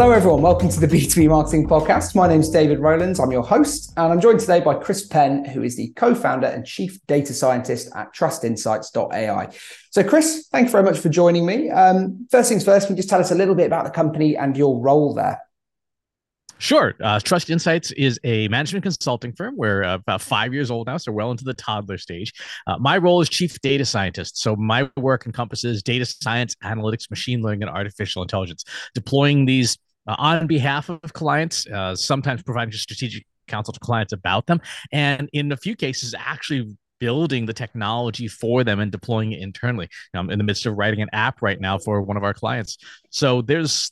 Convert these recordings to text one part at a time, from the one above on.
Hello, everyone. Welcome to the B2B Marketing Podcast. My name is David Rowlands. I'm your host, and I'm joined today by Chris Penn, who is the co founder and chief data scientist at trustinsights.ai. So, Chris, thank you very much for joining me. Um, first things first, can you just tell us a little bit about the company and your role there? Sure. Uh, Trust Insights is a management consulting firm. We're uh, about five years old now, so well into the toddler stage. Uh, my role is chief data scientist. So my work encompasses data science, analytics, machine learning, and artificial intelligence, deploying these uh, on behalf of clients, uh, sometimes providing strategic counsel to clients about them, and in a few cases, actually building the technology for them and deploying it internally. I'm in the midst of writing an app right now for one of our clients. So there's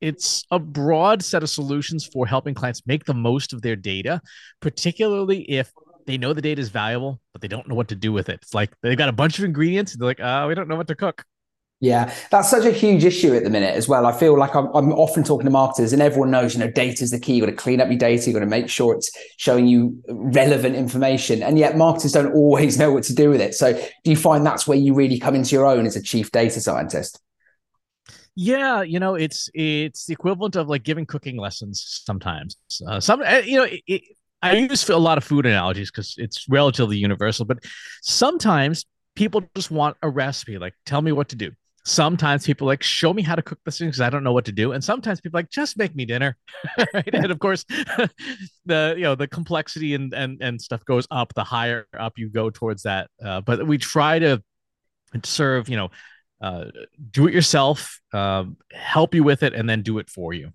it's a broad set of solutions for helping clients make the most of their data, particularly if they know the data is valuable, but they don't know what to do with it. It's like they've got a bunch of ingredients. And they're like, oh, we don't know what to cook. Yeah, that's such a huge issue at the minute as well. I feel like I'm, I'm, often talking to marketers, and everyone knows, you know, data is the key. You've got to clean up your data. You've got to make sure it's showing you relevant information. And yet, marketers don't always know what to do with it. So, do you find that's where you really come into your own as a chief data scientist? Yeah, you know, it's it's the equivalent of like giving cooking lessons sometimes. Uh, some, eh, you know, it, it, I use a lot of food analogies because it's relatively universal, but sometimes people just want a recipe like tell me what to do sometimes people like show me how to cook this thing because I don't know what to do, and sometimes people like just make me dinner, right? and of course, the you know the complexity and and and stuff goes up the higher up you go towards that. Uh, but we try to serve you know uh, do it yourself, um, help you with it, and then do it for you.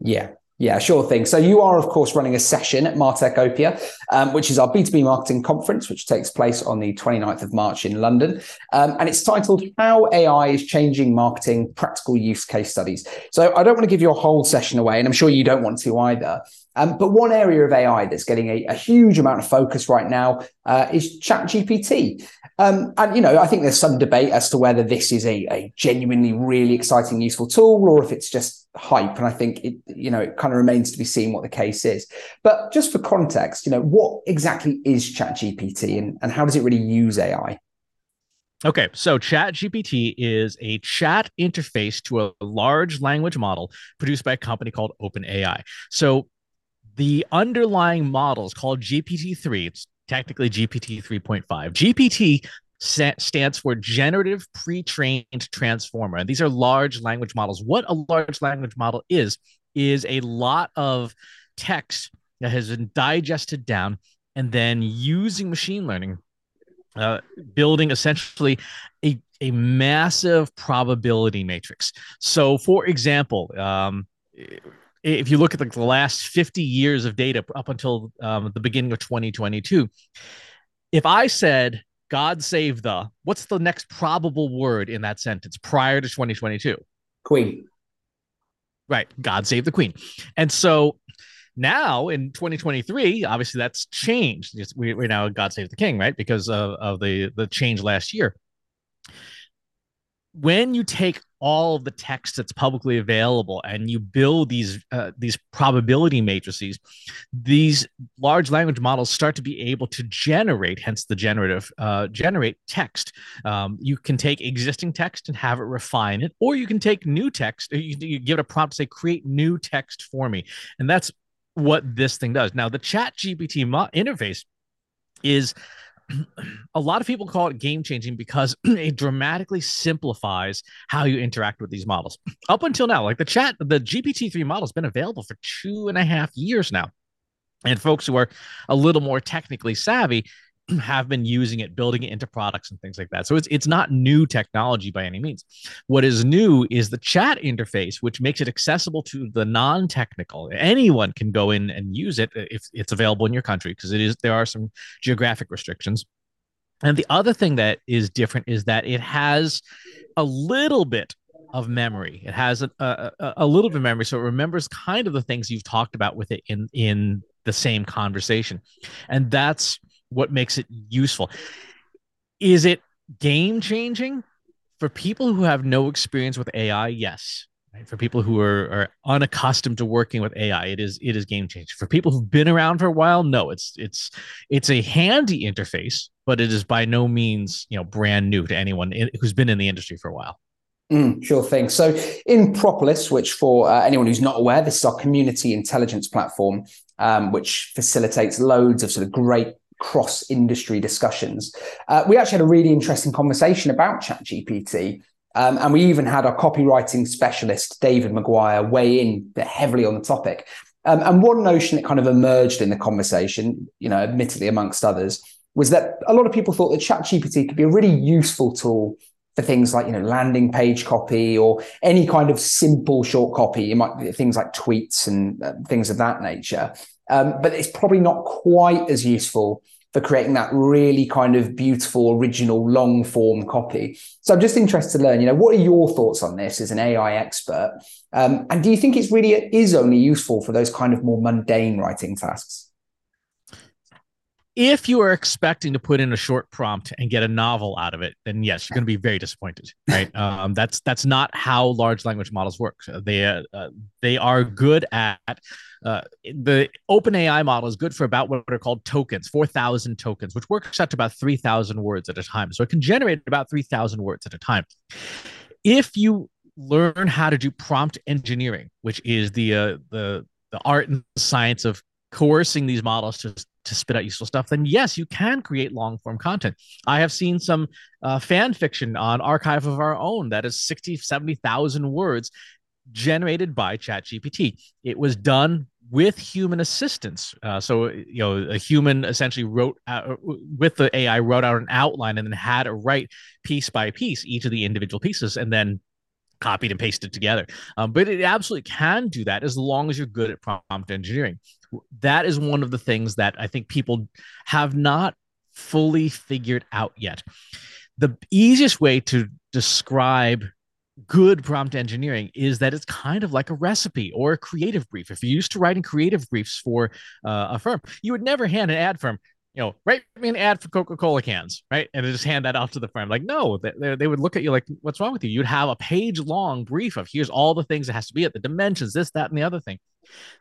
Yeah, yeah, sure thing. So you are, of course, running a session at Martechopia, um, which is our B2B marketing conference, which takes place on the 29th of March in London. Um, and it's titled How AI is Changing Marketing Practical Use Case Studies. So I don't want to give you a whole session away, and I'm sure you don't want to either. Um, but one area of AI that's getting a, a huge amount of focus right now uh, is ChatGPT. Um, and, you know, I think there's some debate as to whether this is a, a genuinely really exciting, useful tool or if it's just hype. And I think it, you know, it kind of remains to be seen what the case is. But just for context, you know, what exactly is ChatGPT and, and how does it really use AI? Okay, so ChatGPT is a chat interface to a large language model produced by a company called OpenAI. So the underlying models called GPT-3. It's technically GPT 3.5. GPT stands for generative pre-trained transformer and these are large language models what a large language model is is a lot of text that has been digested down and then using machine learning uh, building essentially a, a massive probability matrix so for example um, if you look at the last 50 years of data up until um, the beginning of 2022, if I said God save the, what's the next probable word in that sentence prior to 2022? Queen. Right. God save the queen. And so now in 2023, obviously that's changed. we, are now God save the king, right? Because of, of the, the change last year when you take all of the text that's publicly available and you build these uh, these probability matrices these large language models start to be able to generate hence the generative uh, generate text. Um, you can take existing text and have it refine it or you can take new text you, you give it a prompt to say create new text for me. And that's what this thing does. Now the chat gpt mo- interface is a lot of people call it game changing because it dramatically simplifies how you interact with these models. Up until now, like the chat, the GPT-3 model has been available for two and a half years now. And folks who are a little more technically savvy have been using it, building it into products and things like that. So it's it's not new technology by any means. What is new is the chat interface, which makes it accessible to the non-technical. Anyone can go in and use it uh, if it's available in your country, because it is there are some geographic restrictions. And the other thing that is different is that it has a little bit of memory. It has a, a, a little bit of memory, so it remembers kind of the things you've talked about with it in in the same conversation, and that's what makes it useful. Is it game changing for people who have no experience with AI? Yes. Right? For people who are, are unaccustomed to working with AI, it is it is game changing. For people who've been around for a while, no, it's it's it's a handy interface, but it is by no means you know brand new to anyone who's been in the industry for a while. Mm, sure thing. So, in Propolis, which for uh, anyone who's not aware, this is our community intelligence platform, um, which facilitates loads of sort of great cross industry discussions. Uh, we actually had a really interesting conversation about ChatGPT. Um, and we even had our copywriting specialist, David Maguire, weigh in heavily on the topic. Um, and one notion that kind of emerged in the conversation, you know, admittedly amongst others, was that a lot of people thought that ChatGPT could be a really useful tool for things like you know landing page copy or any kind of simple short copy. You might things like tweets and uh, things of that nature. Um, but it's probably not quite as useful for creating that really kind of beautiful, original, long form copy. So I'm just interested to learn, you know, what are your thoughts on this as an AI expert? Um, and do you think it's really is only useful for those kind of more mundane writing tasks? if you are expecting to put in a short prompt and get a novel out of it, then yes, you're going to be very disappointed, right? um, that's that's not how large language models work. They uh, they are good at uh, the OpenAI model is good for about what are called tokens, four thousand tokens, which works out to about three thousand words at a time. So it can generate about three thousand words at a time. If you learn how to do prompt engineering, which is the uh, the the art and science of coercing these models to to spit out useful stuff, then yes, you can create long form content. I have seen some uh, fan fiction on Archive of Our Own that is 60, 70,000 words generated by ChatGPT. It was done with human assistance. Uh, so, you know, a human essentially wrote out, with the AI, wrote out an outline and then had to write piece by piece each of the individual pieces and then copied and pasted together. Um, but it absolutely can do that as long as you're good at prompt engineering that is one of the things that I think people have not fully figured out yet. The easiest way to describe good prompt engineering is that it's kind of like a recipe or a creative brief. If you're used to writing creative briefs for uh, a firm, you would never hand an ad firm, you know, write me an ad for Coca Cola cans, right? And just hand that off to the firm. Like, no, they, they would look at you like, what's wrong with you? You'd have a page long brief of here's all the things it has to be at the dimensions, this, that, and the other thing.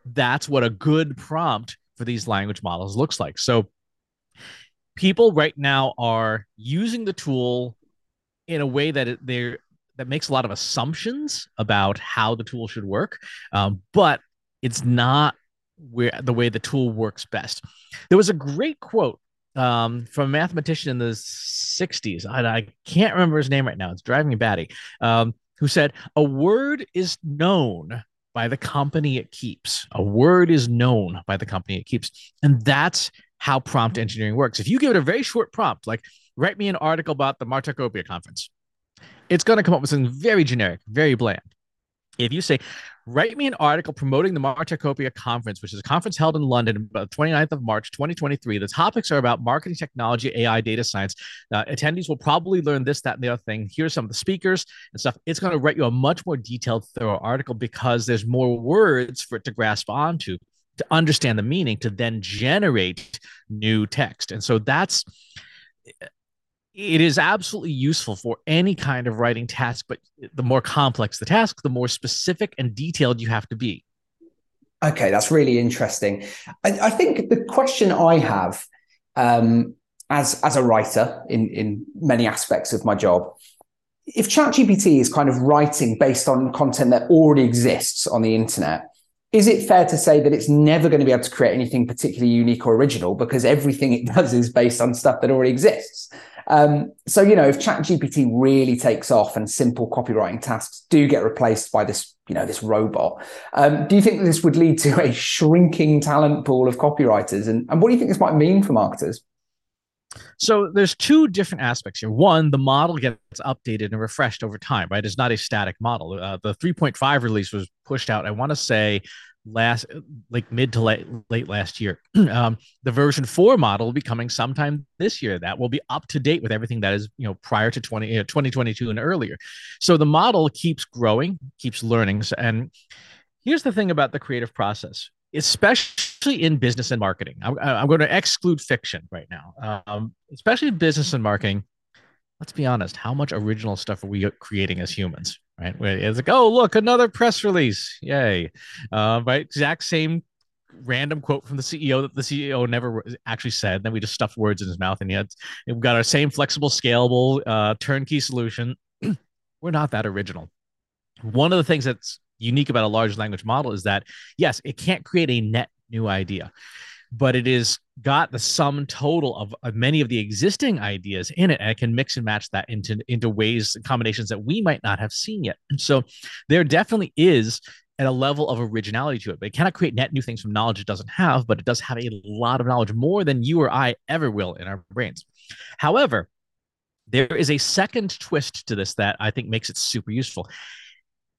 That's what a good prompt for these language models looks like. So people right now are using the tool in a way that they're that makes a lot of assumptions about how the tool should work, um, but it's not where the way the tool works best. There was a great quote um, from a mathematician in the 60s. I, I, can't remember his name right now. It's driving me batty. Um, who said, A word is known by the company it keeps. A word is known by the company it keeps. And that's how prompt engineering works. If you give it a very short prompt, like write me an article about the Martechopia conference, it's going to come up with something very generic, very bland. If you say, write me an article promoting the Martechopia conference, which is a conference held in London on the 29th of March, 2023. The topics are about marketing technology, AI, data science. Uh, attendees will probably learn this, that, and the other thing. Here's some of the speakers and stuff. It's going to write you a much more detailed, thorough article because there's more words for it to grasp onto to understand the meaning to then generate new text. And so that's it is absolutely useful for any kind of writing task, but the more complex the task, the more specific and detailed you have to be. Okay, that's really interesting. I, I think the question I have um, as as a writer in in many aspects of my job, if ChatGPT is kind of writing based on content that already exists on the internet, is it fair to say that it's never going to be able to create anything particularly unique or original because everything it does is based on stuff that already exists? Um, so, you know, if ChatGPT really takes off and simple copywriting tasks do get replaced by this, you know, this robot, um, do you think this would lead to a shrinking talent pool of copywriters? And, and what do you think this might mean for marketers? So there's two different aspects here. One, the model gets updated and refreshed over time, right? It's not a static model. Uh, the 3.5 release was pushed out, I want to say last like mid to late late last year. um, the version four model will be coming sometime this year. That will be up to date with everything that is you know prior to 20, uh, 2022 and earlier. So the model keeps growing, keeps learning. And here's the thing about the creative process, especially in business and marketing. I'm, I'm going to exclude fiction right now, um, especially in business and marketing. Let's be honest. How much original stuff are we creating as humans? right? It's like, oh, look, another press release. Yay. Uh, right. Exact same random quote from the CEO that the CEO never actually said. Then we just stuffed words in his mouth. And yet we've got our same flexible, scalable, uh, turnkey solution. we're not that original. One of the things that's unique about a large language model is that, yes, it can't create a net new idea, but it is got the sum total of, of many of the existing ideas in it, and it can mix and match that into, into ways, and combinations that we might not have seen yet. So there definitely is at a level of originality to it. But it cannot create net new things from knowledge it doesn't have, but it does have a lot of knowledge, more than you or I ever will in our brains. However, there is a second twist to this that I think makes it super useful.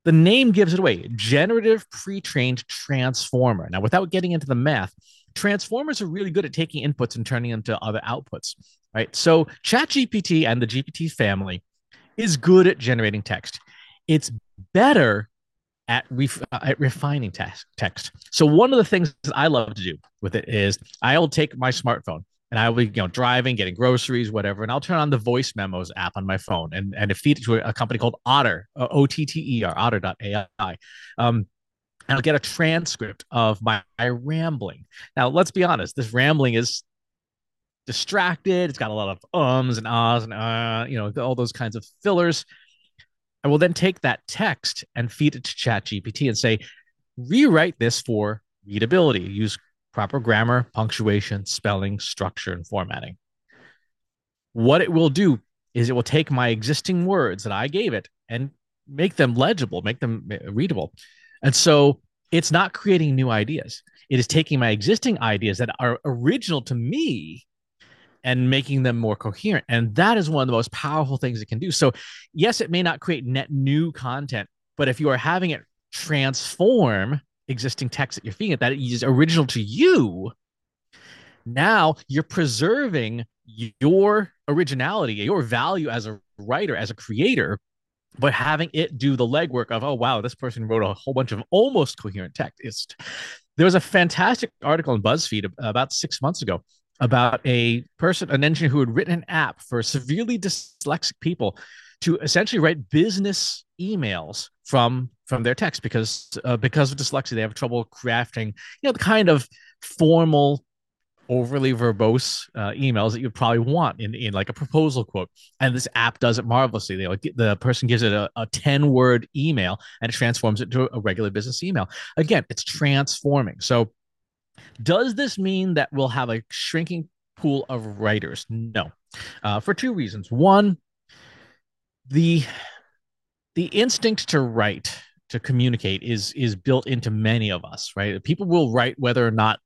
The name gives it away generative pre trained transformer. Now, without getting into the math, transformers are really good at taking inputs and turning them to other outputs, right? So, ChatGPT and the GPT family is good at generating text. It's better at, ref- uh, at refining text. text. So, one of the things that I love to do with it is I'll take my smartphone and I'll be, you know, driving, getting groceries, whatever, and I'll turn on the voice memos app on my phone and and feed it to a, company called Otter, O T T E R, Otter.ai. Um, I'll get a transcript of my, my rambling. Now, let's be honest, this rambling is distracted. It's got a lot of ums and ahs and uh, you know, all those kinds of fillers. I will then take that text and feed it to ChatGPT and say, rewrite this for readability. Use proper grammar, punctuation, spelling, structure, and formatting. What it will do is it will take my existing words that I gave it and make them legible, make them readable. And so it's not creating new ideas. It is taking my existing ideas that are original to me and making them more coherent. And that is one of the most powerful things it can do. So, yes, it may not create net new content, but if you are having it transform existing text that you're feeding it that is original to you now you're preserving your originality your value as a writer as a creator but having it do the legwork of oh wow this person wrote a whole bunch of almost coherent text. There was a fantastic article in buzzfeed about six months ago about a person an engineer who had written an app for severely dyslexic people to essentially write business emails from from their text because uh, because of dyslexia they have trouble crafting you know the kind of formal overly verbose uh, emails that you probably want in, in like a proposal quote. And this app does it marvelously. They like the person gives it a, a 10 word email and it transforms it to a regular business email. Again it's transforming. So does this mean that we'll have a shrinking pool of writers? No. Uh, for two reasons. One the the instinct to write to communicate is is built into many of us right? People will write whether or not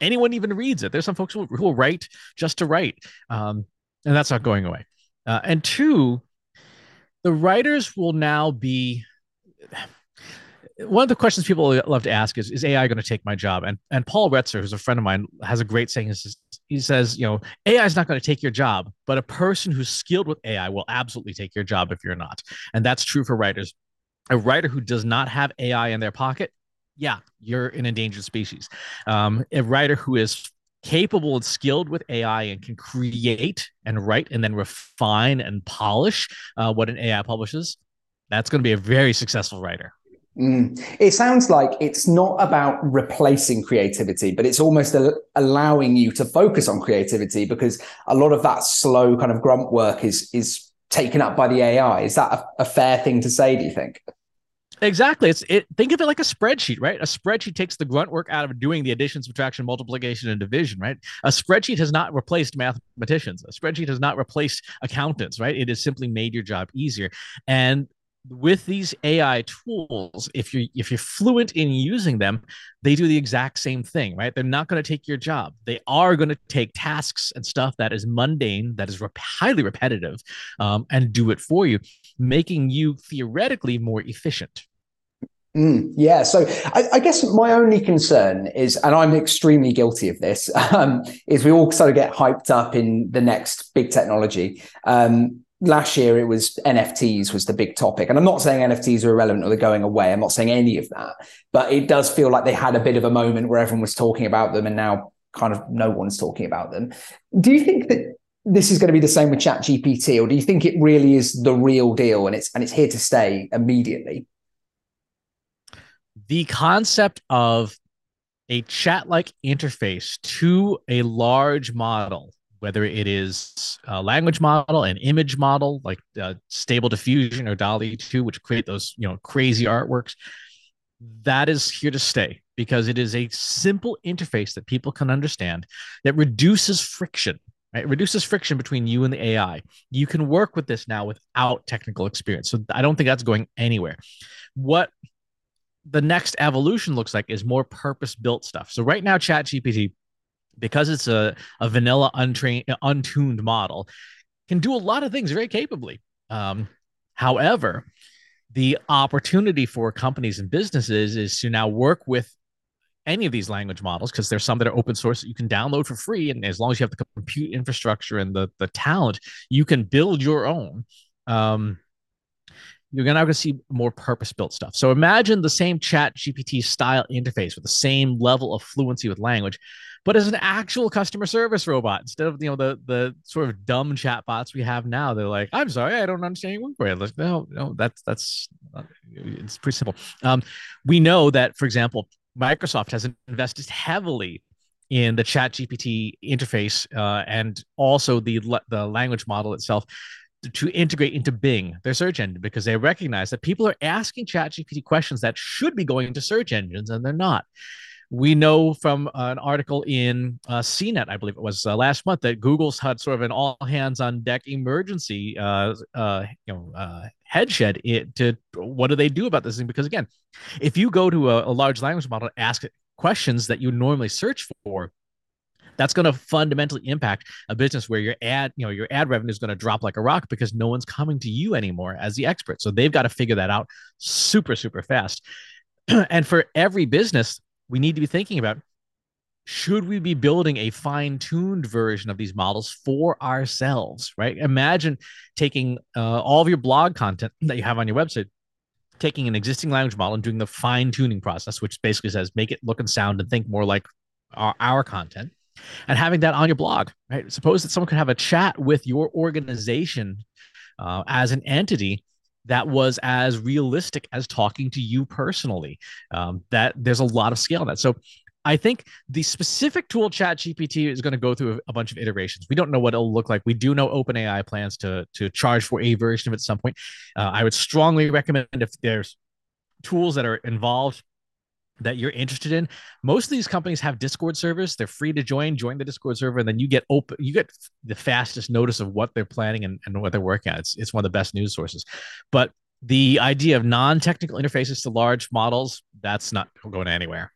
anyone even reads it. There's some folks who, who will write just to write um, and that's not going away. Uh, and two the writers will now be one of the questions people love to ask is is ai going to take my job? And and Paul Roetzer who's a friend of mine has a great saying. He says you know ai is not going to take your job but a person who's skilled with ai will absolutely take your job if you're not. And that's true for writers. A writer who does not have ai in their pocket yeah you're an endangered species um, a writer who is capable and skilled with AI and can create and write and then refine and polish uh, what an AI publishes, that's going to be a very successful writer. Mm. It sounds like it's not about replacing creativity, but it's almost allowing you to focus on creativity because a lot of that slow kind of grunt work is is taken up by the AI. Is that a, a fair thing to say? Do you think? Exactly. It's it. Think of it like a spreadsheet, right? A spreadsheet takes the grunt work out of doing the addition, subtraction, multiplication, and division, right? A spreadsheet has not replaced mathematicians. A spreadsheet has not replaced accountants, right? It has simply made your job easier. And with these AI tools, if you're if you're fluent in using them, they do the exact same thing, right? They're not going to take your job. They are going to take tasks and stuff that is mundane, that is rep- highly repetitive, um, and do it for you, making you theoretically more efficient. Mm, yeah. So I, I, guess my only concern is, and I'm extremely guilty of this, um, is we all sort of get hyped up in the next big technology. Um, last year it was NFTs was the big topic. And I'm not saying NFTs are irrelevant or they're going away. I'm not saying any of that, but it does feel like they had a bit of a moment where everyone was talking about them and now kind of no one's talking about them. Do you think that this is going to be the same with chat GPT or do you think it really is the real deal and it's and it's here to stay immediately? The concept of a chat like interface to a large model whether it is a language model, an image model like uh, Stable Diffusion or DALL-E 2, which create those you know crazy artworks, that is here to stay because it is a simple interface that people can understand that reduces friction. Right? It reduces friction between you and the AI. You can work with this now without technical experience. So I don't think that's going anywhere. What the next evolution looks like is more purpose built stuff. So right now, ChatGPT because it's a, a vanilla untrained untuned model can do a lot of things very capably. Um, however the opportunity for companies and businesses is to now work with any of these language models because there's some that are open source that you can download for free and as long as you have the compute infrastructure and the, the talent you can build your own. Um, you're now going to see more purpose built stuff. So imagine the same chat GPT style interface with the same level of fluency with language, but as an actual customer service robot instead of you know the the sort of dumb chatbots we have now. They're like, "I'm sorry, I don't understand your word." Like, no, no, that's that's uh, it's pretty simple. Um, we know that, for example, Microsoft has invested heavily in the chat gpt interface uh, and also the the language model itself to integrate into Bing, their search engine, because they recognize that people are asking ChatGPT questions that should be going into search engines and they're not. We know from uh, an article in uh, CNET, I believe it was uh, last month, that Google's had sort of an all hands on deck emergency, uh, uh, you know, uh, headshed it to what do they do about this thing? Because again, if you go to a, a large language model ask questions that you normally search for, that's going to fundamentally impact a business where your ad, you know, your ad revenue is going to drop like a rock because no one's coming to you anymore as the expert. So they've got to figure that out super, super fast. and for every business, we need to be thinking about should we be building a fine-tuned version of these models for ourselves right imagine taking uh, all of your blog content that you have on your website taking an existing language model and doing the fine-tuning process which basically says make it look and sound and think more like our, our content and having that on your blog, right? Suppose that someone could have a chat with your organization uh, as an entity that was as realistic as talking to you personally. Um, that there's a lot of scale in that. So I think the specific tool chat GPT is going to go through a, bunch of iterations. We don't know what it'll look like. We do know OpenAI plans to, to charge for a version of it at some point. Uh, I would strongly recommend if there's tools that are involved that you're interested in most of these companies have discord servers they're free to join join the discord server and then you get open you get the fastest notice of what they're planning and, and what they're working on it's, it's one of the best news sources but the idea of non-technical interfaces to large models that's not going anywhere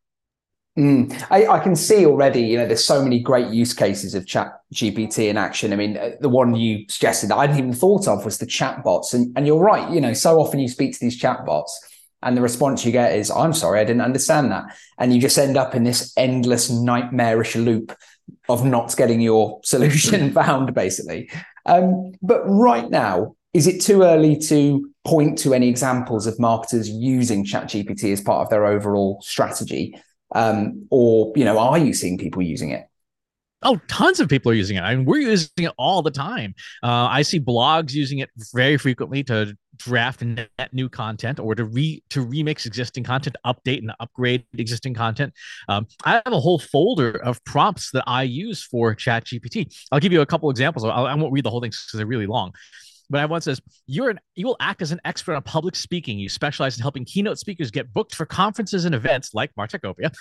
Mm. I, I, can see already, you know, there's so many great use cases of chat GPT in action. I mean, uh, the one you suggested that I hadn't even thought of was the chatbots. And, and you're right, you know, so often you speak to these chatbots and the response you get is, I'm sorry, I didn't understand that. And you just end up in this endless nightmarish loop of not getting your solution found, basically. Um, but right now, is it too early to point to any examples of marketers using ChatGPT as part of their overall strategy? Um, or, you know, are you seeing people using it? Oh, tons of people are using it. I mean, we're using it all the time. Uh, I see blogs using it very frequently to draft net new content or to re to remix existing content, update and upgrade existing content. Um, I have a whole folder of prompts that I use for Chat GPT. I'll give you a couple examples. I'll, I will not read the whole thing because they're really long. But I once says you're an you will act as an expert on public speaking. You specialize in helping keynote speakers get booked for conferences and events like Martechopia,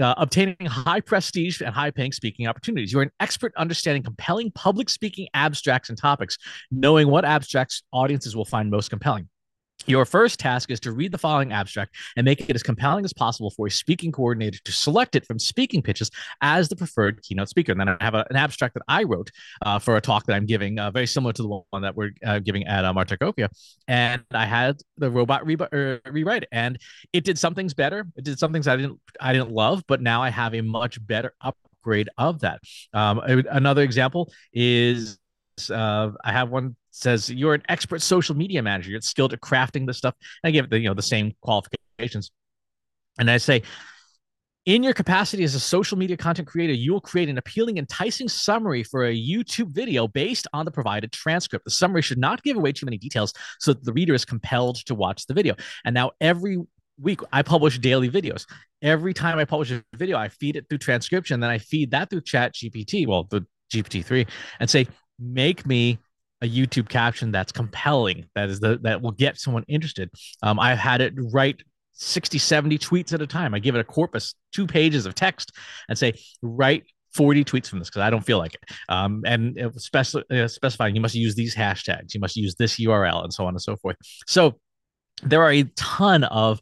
uh, obtaining high prestige and high paying speaking opportunities. You're an expert understanding compelling public speaking abstracts and topics, knowing what abstracts audiences will find most compelling. Your first task is to read the following abstract and make it as compelling as possible for a speaking coordinator to select it from speaking pitches as the preferred keynote speaker. And then I have a, an abstract that I wrote uh, for a talk that I'm giving, uh, very similar to the one that we're uh, giving at uh, Martechopia. And I had the robot re- er, rewrite it, and it did some things better. It did some things I didn't I didn't love, but now I have a much better upgrade of that. Um, another example is uh, I have one says you're an expert social media manager. You're skilled at crafting this stuff. And I give it the you know the same qualifications, and I say. In your capacity as a social media content creator, you will create an appealing, enticing summary for a YouTube video based on the provided transcript. The summary should not give away too many details so that the reader is compelled to watch the video. And now every week I publish daily videos. Every time I publish a video, I feed it through transcription, then I feed that through Chat GPT. Well, the GPT-3 and say, make me a YouTube caption that's compelling, that is the that will get someone interested. Um, I've had it write 60, 70 tweets at a time. I give it a corpus, two pages of text, and say, write 40 tweets from this because I don't feel like it. Um, and especially uh, specifying you must use these hashtags, you must use this URL, and so on and so forth. So there are a ton of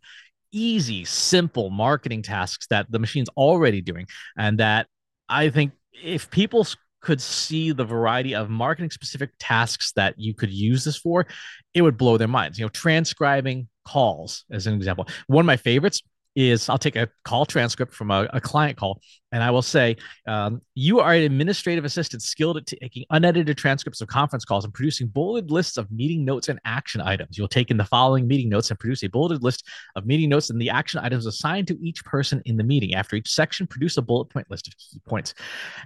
easy, simple marketing tasks that the machine's already doing, and that I think if people could see the variety of marketing specific tasks that you could use this for, it would blow their minds. You know, transcribing calls as an example. One of my favorites is I'll take a call transcript from a, a client call and I will say, um, You are an administrative assistant skilled at taking unedited transcripts of conference calls and producing bulleted lists of meeting notes and action items. You'll take in the following meeting notes and produce a bulleted list of meeting notes and the action items assigned to each person in the meeting. After each section, produce a bullet point list of key points.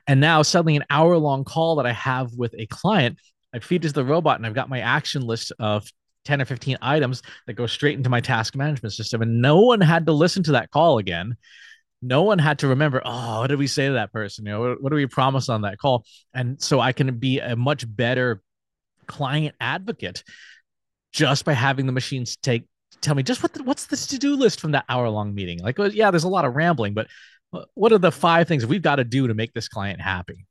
And now, suddenly, an hour long call that I have with a client, I feed it to the robot and I've got my action list of 10 or 15 items that go straight into my task management system. And no one had to listen to that call again. No one had to remember, oh, what did we say to that person? You know, what, what do we promise on that call? And so I can be a much better client advocate just by having the machines take tell me just what the, what's the to-do list from that hour long meeting like yeah there's a lot of rambling but uh, what are the five things we've got to do to make this client happy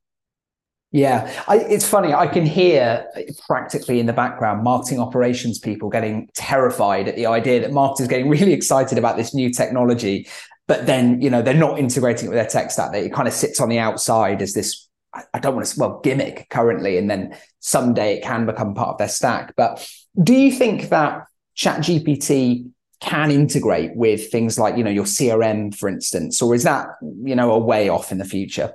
yeah, I, it's funny. I can hear uh, practically in the background marketing operations people getting terrified at the idea that marketers getting really excited about this new technology, but then you know they're not integrating it with their tech stack. That it kind of sits on the outside as this. I don't want to well gimmick currently, and then someday it can become part of their stack. But do you think that ChatGPT can integrate with things like you know your CRM, for instance, or is that you know a way off in the future?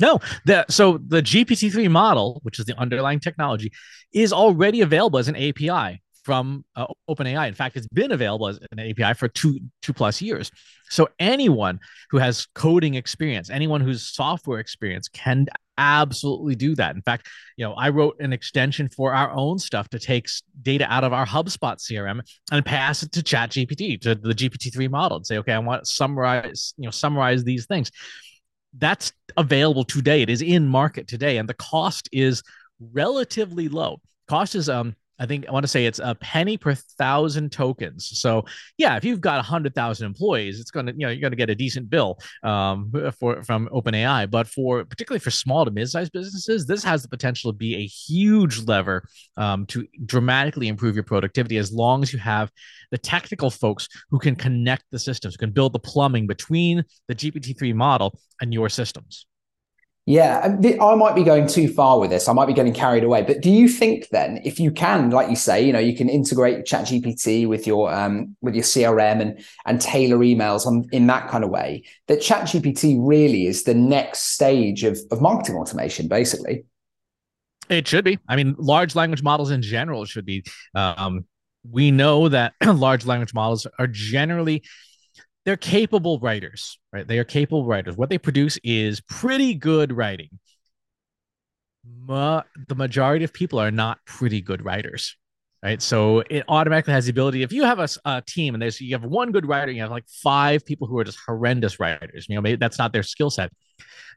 No, the so the GPT-3 model, which is the underlying technology, is already available as an API from uh, OpenAI. In fact, it's been available as an API for two two plus years. So anyone who has coding experience, anyone who's software experience, can absolutely do that. In fact, you know, I wrote an extension for our own stuff to take data out of our HubSpot CRM and pass it to ChatGPT to the GPT-3 model and say, okay, I want to summarize, you know, summarize these things that's available today. It is in market today, and the cost is relatively low. Cost is um I think I want to say it's a penny per thousand tokens. So yeah, if you've got a hundred thousand employees, it's gonna you know you're gonna get a decent bill um, for from OpenAI. But for particularly for small to mid-sized businesses, this has the potential to be a huge lever um, to dramatically improve your productivity as long as you have the technical folks who can connect the systems, who can build the plumbing between the GPT-3 model and your systems. Yeah, I might be going too far with this. I might be getting carried away. But do you think then, if you can, like you say, you know, you can integrate ChatGPT with your um, with your CRM and and tailor emails on in that kind of way, that ChatGPT really is the next stage of of marketing automation, basically? It should be. I mean, large language models in general should be. Um, we know that large language models are generally they're capable writers, right? They are capable writers. What they produce is pretty good writing. Ma- the majority of people are not pretty good writers, right? So it automatically has the ability. If you have a, a, team and there's you have one good writer, you have like five people who are just horrendous writers. You know, maybe that's not their skill set.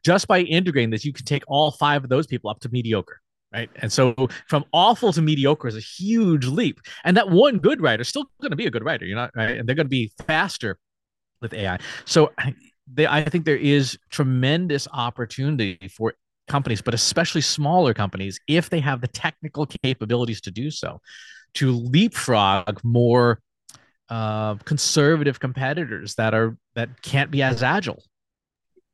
Just by integrating this, you can take all five of those people up to mediocre right? And so from awful to mediocre is a huge leap. And that one good writer is still going to be a good writer. You're not right, and they're going to be faster with AI. So they, I think there is tremendous opportunity for companies, but especially smaller companies, if they have the technical capabilities to do so, to leapfrog more uh, conservative competitors that are that can't be as agile.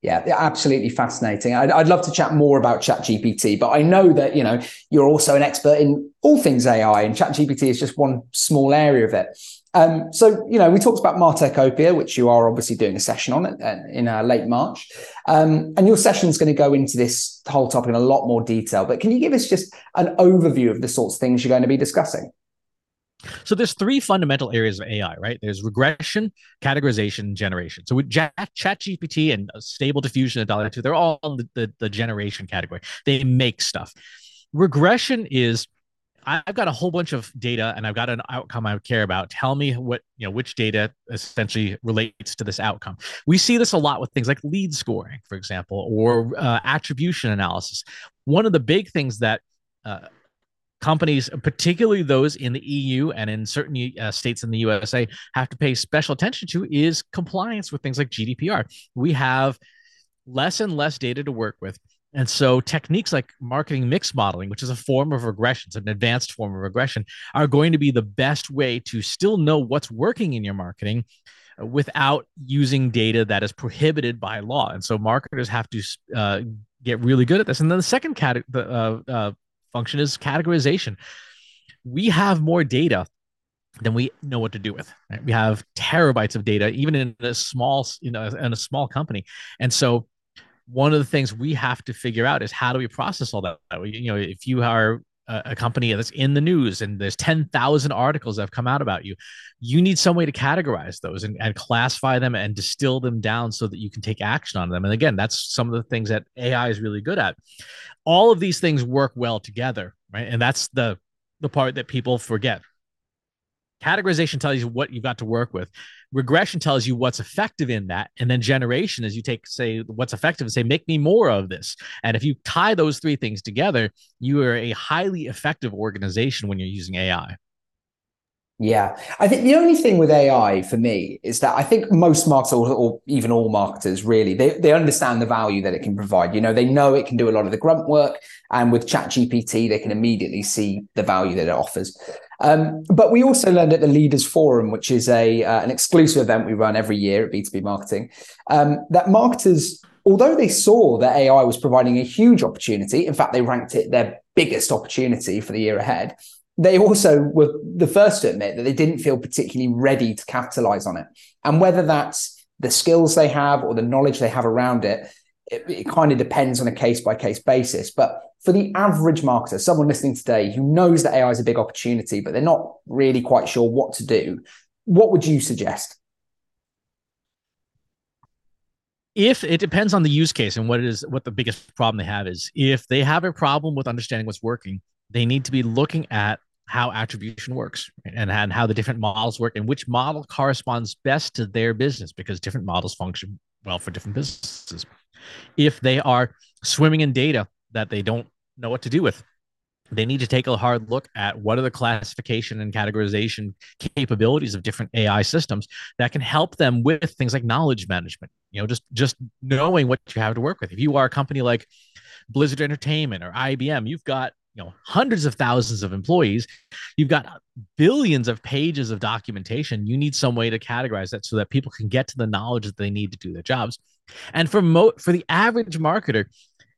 Yeah, absolutely fascinating. I'd, I'd love to chat more about ChatGPT, but I know that you know you're also an expert in all things AI, and ChatGPT is just one small area of it. Um, so, you know, we talked about Martechopia, which you are obviously doing a session on in uh, late March. Um, and your session is going to go into this whole topic in a lot more detail. But can you give us just an overview of the sorts of things you're going to be discussing? So there's three fundamental areas of AI, right? There's regression, categorization, generation. So with Chat, GPT and Stable Diffusion and Dialectic, they're all in the, the, the generation category. They make stuff. Regression is I've got a whole bunch of data and I've got an outcome I care about. Tell me what, you know, which data essentially relates to this outcome. We see this a lot with things like lead scoring, for example, or uh, attribution analysis. One of the big things that uh, companies, particularly those in the EU and in certain uh, states in the USA, have to pay special attention to is compliance with things like GDPR. We have less and less data to work with and so techniques like marketing mix modeling, which is a form of regression, it's an advanced form of regression, are going to be the best way to still know what's working in your marketing without using data that is prohibited by law. And so marketers have to uh, get really good at this. And then the second cat- the, uh, uh, function is categorization. We have more data than we know what to do with. Right? We have terabytes of data, even in a small, you know, in a small company. And so one of the things we have to figure out is how do we process all that? You know, if you are a company that's in the news and there's 10,000 articles that have come out about you, you need some way to categorize those and, and classify them and distill them down so that you can take action on them. And again, that's some of the things that AI is really good at. All of these things work well together, right? And that's the the part that people forget. Categorization tells you what you've got to work with. Regression tells you what's effective in that. And then generation is you take, say, what's effective and say, make me more of this. And if you tie those three things together, you are a highly effective organization when you're using AI. Yeah. I think the only thing with AI for me is that I think most marketers or even all marketers really, they, they understand the value that it can provide. You know, they know it can do a lot of the grunt work. And with ChatGPT, they can immediately see the value that it offers. Um, but we also learned at the Leaders Forum, which is a uh, an exclusive event we run every year at B2B Marketing, um, that marketers, although they saw that AI was providing a huge opportunity, in fact, they ranked it their biggest opportunity for the year ahead they also were the first to admit that they didn't feel particularly ready to capitalize on it. And whether that's the skills they have or the knowledge they have around it, it, it kind of depends on a case by case basis. But for the average marketer, someone listening today who knows that AI is a big opportunity, but they're not really quite sure what to do, what would you suggest? if it depends on the use case and what it is what the biggest problem they have is if they have a problem with understanding what's working they need to be looking at how attribution works and, and how the different models work and which model corresponds best to their business because different models function well for different businesses. If they are swimming in data that they don't know what to do with, they need to take a hard look at what are the classification and categorization capabilities of different AI systems that can help them with things like knowledge management. You know, just just knowing what you have to work with. If you are a company like Blizzard Entertainment or IBM, you've got you know hundreds of thousands of employees you've got billions of pages of documentation you need some way to categorize that so that people can get to the knowledge that they need to do their jobs and for mo- for the average marketer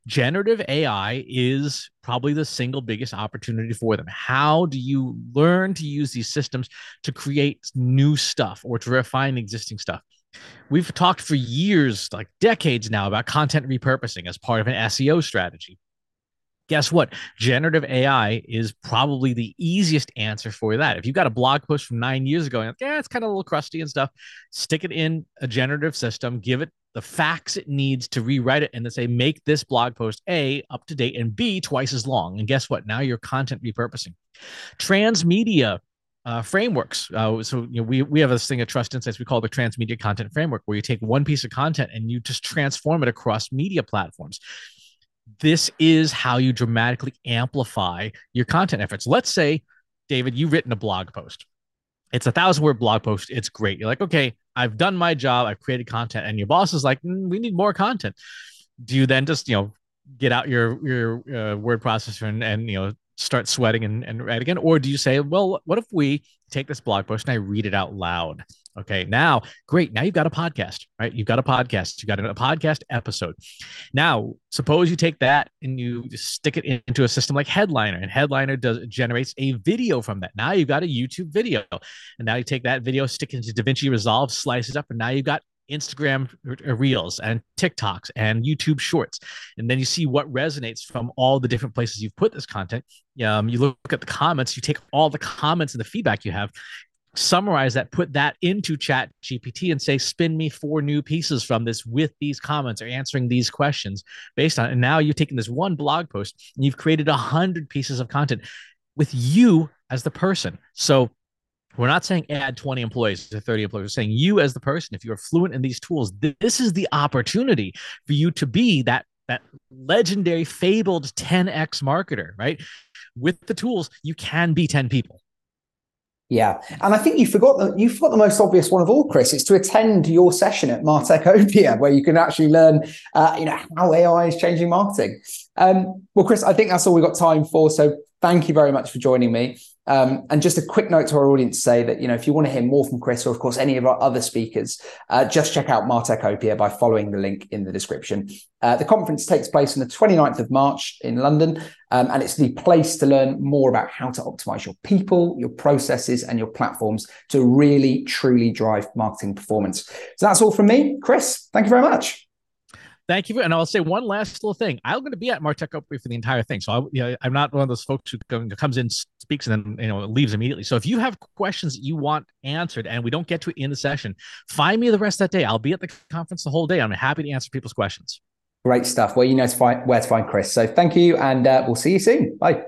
generative ai is probably the single biggest opportunity for them how do you learn to use these systems to create new stuff or to refine existing stuff we've talked for years like decades now about content repurposing as part of an seo strategy guess what? Generative AI is probably the easiest answer for that. If you've got a blog post from nine years ago, and yeah, it's kind of a little crusty and stuff, stick it in a generative system, give it the facts it needs to rewrite it, and then say, make this blog post A up to date and B twice as long. And guess what? Now you're content repurposing. Transmedia uh, frameworks. Uh, so you know, we we have this thing at Trust Insights we call the Transmedia Content Framework, where you take one piece of content and you just transform it across media platforms this is how you dramatically amplify your content efforts. Let's say, David, you've written a blog post. It's a thousand word blog post. It's great. You're like, okay, I've done my job. I've created content, and your boss is like, mm, we need more content. Do you then just you know get out your your uh, word processor and and you know start sweating and, and write again, or do you say, well, what if we take this blog post and I read it out loud? Okay, now great. Now you've got a podcast, right? You've got a podcast. You've got a podcast episode. Now, suppose you take that and you stick it into a system like Headliner, and Headliner does generates a video from that. Now you've got a YouTube video, and now you take that video, stick it into DaVinci Resolve, slice it up, and now you've got Instagram Reels and TikToks and YouTube Shorts, and then you see what resonates from all the different places you've put this content. Um, you look at the comments, you take all the comments and the feedback you have, summarize that, put that into Chat GPT and say, spin me four new pieces from this with these comments or answering these questions based on it. And now you've taken this one blog post and you've created a hundred pieces of content. with you as the person. So we're not saying add 20 employees to 30 employees. We're saying you as the person, if you're fluent in these tools, this is the opportunity for you to be that that legendary fabled 10x marketer, right? With the tools, you can be 10 people. Yeah, and I think you forgot the you forgot the most obvious one of all, Chris. It's to attend your session at Martechopia, where you can actually learn, uh, you know, how AI is changing marketing. Um, well, Chris, I think that's all we've got time for. So thank you very much for joining me. Um, and just a quick note to our audience say that, you know, if you want to hear more from Chris or, of course, any of our other speakers, uh, just check out Martechopia by following the link in the description. Uh, the conference takes place on the 29th of March in London, um, and it's the place to learn more about how to optimize your people, your processes, and your platforms to really, truly drive marketing performance. So that's all from me. Chris, thank you very much. Thank you. And I'll say one last little thing. I'm going to be at Martechopia for the entire thing. So I, you know, I'm not one of those folks who comes in, speaks, and then you know leaves immediately. So if you have questions that you want answered and we don't get to it in the session, find me the rest of that day. I'll be at the conference the whole day. I'm happy to answer people's questions. Great stuff. Well, you know where to find Chris. So thank you, and uh, we'll see you soon. Bye.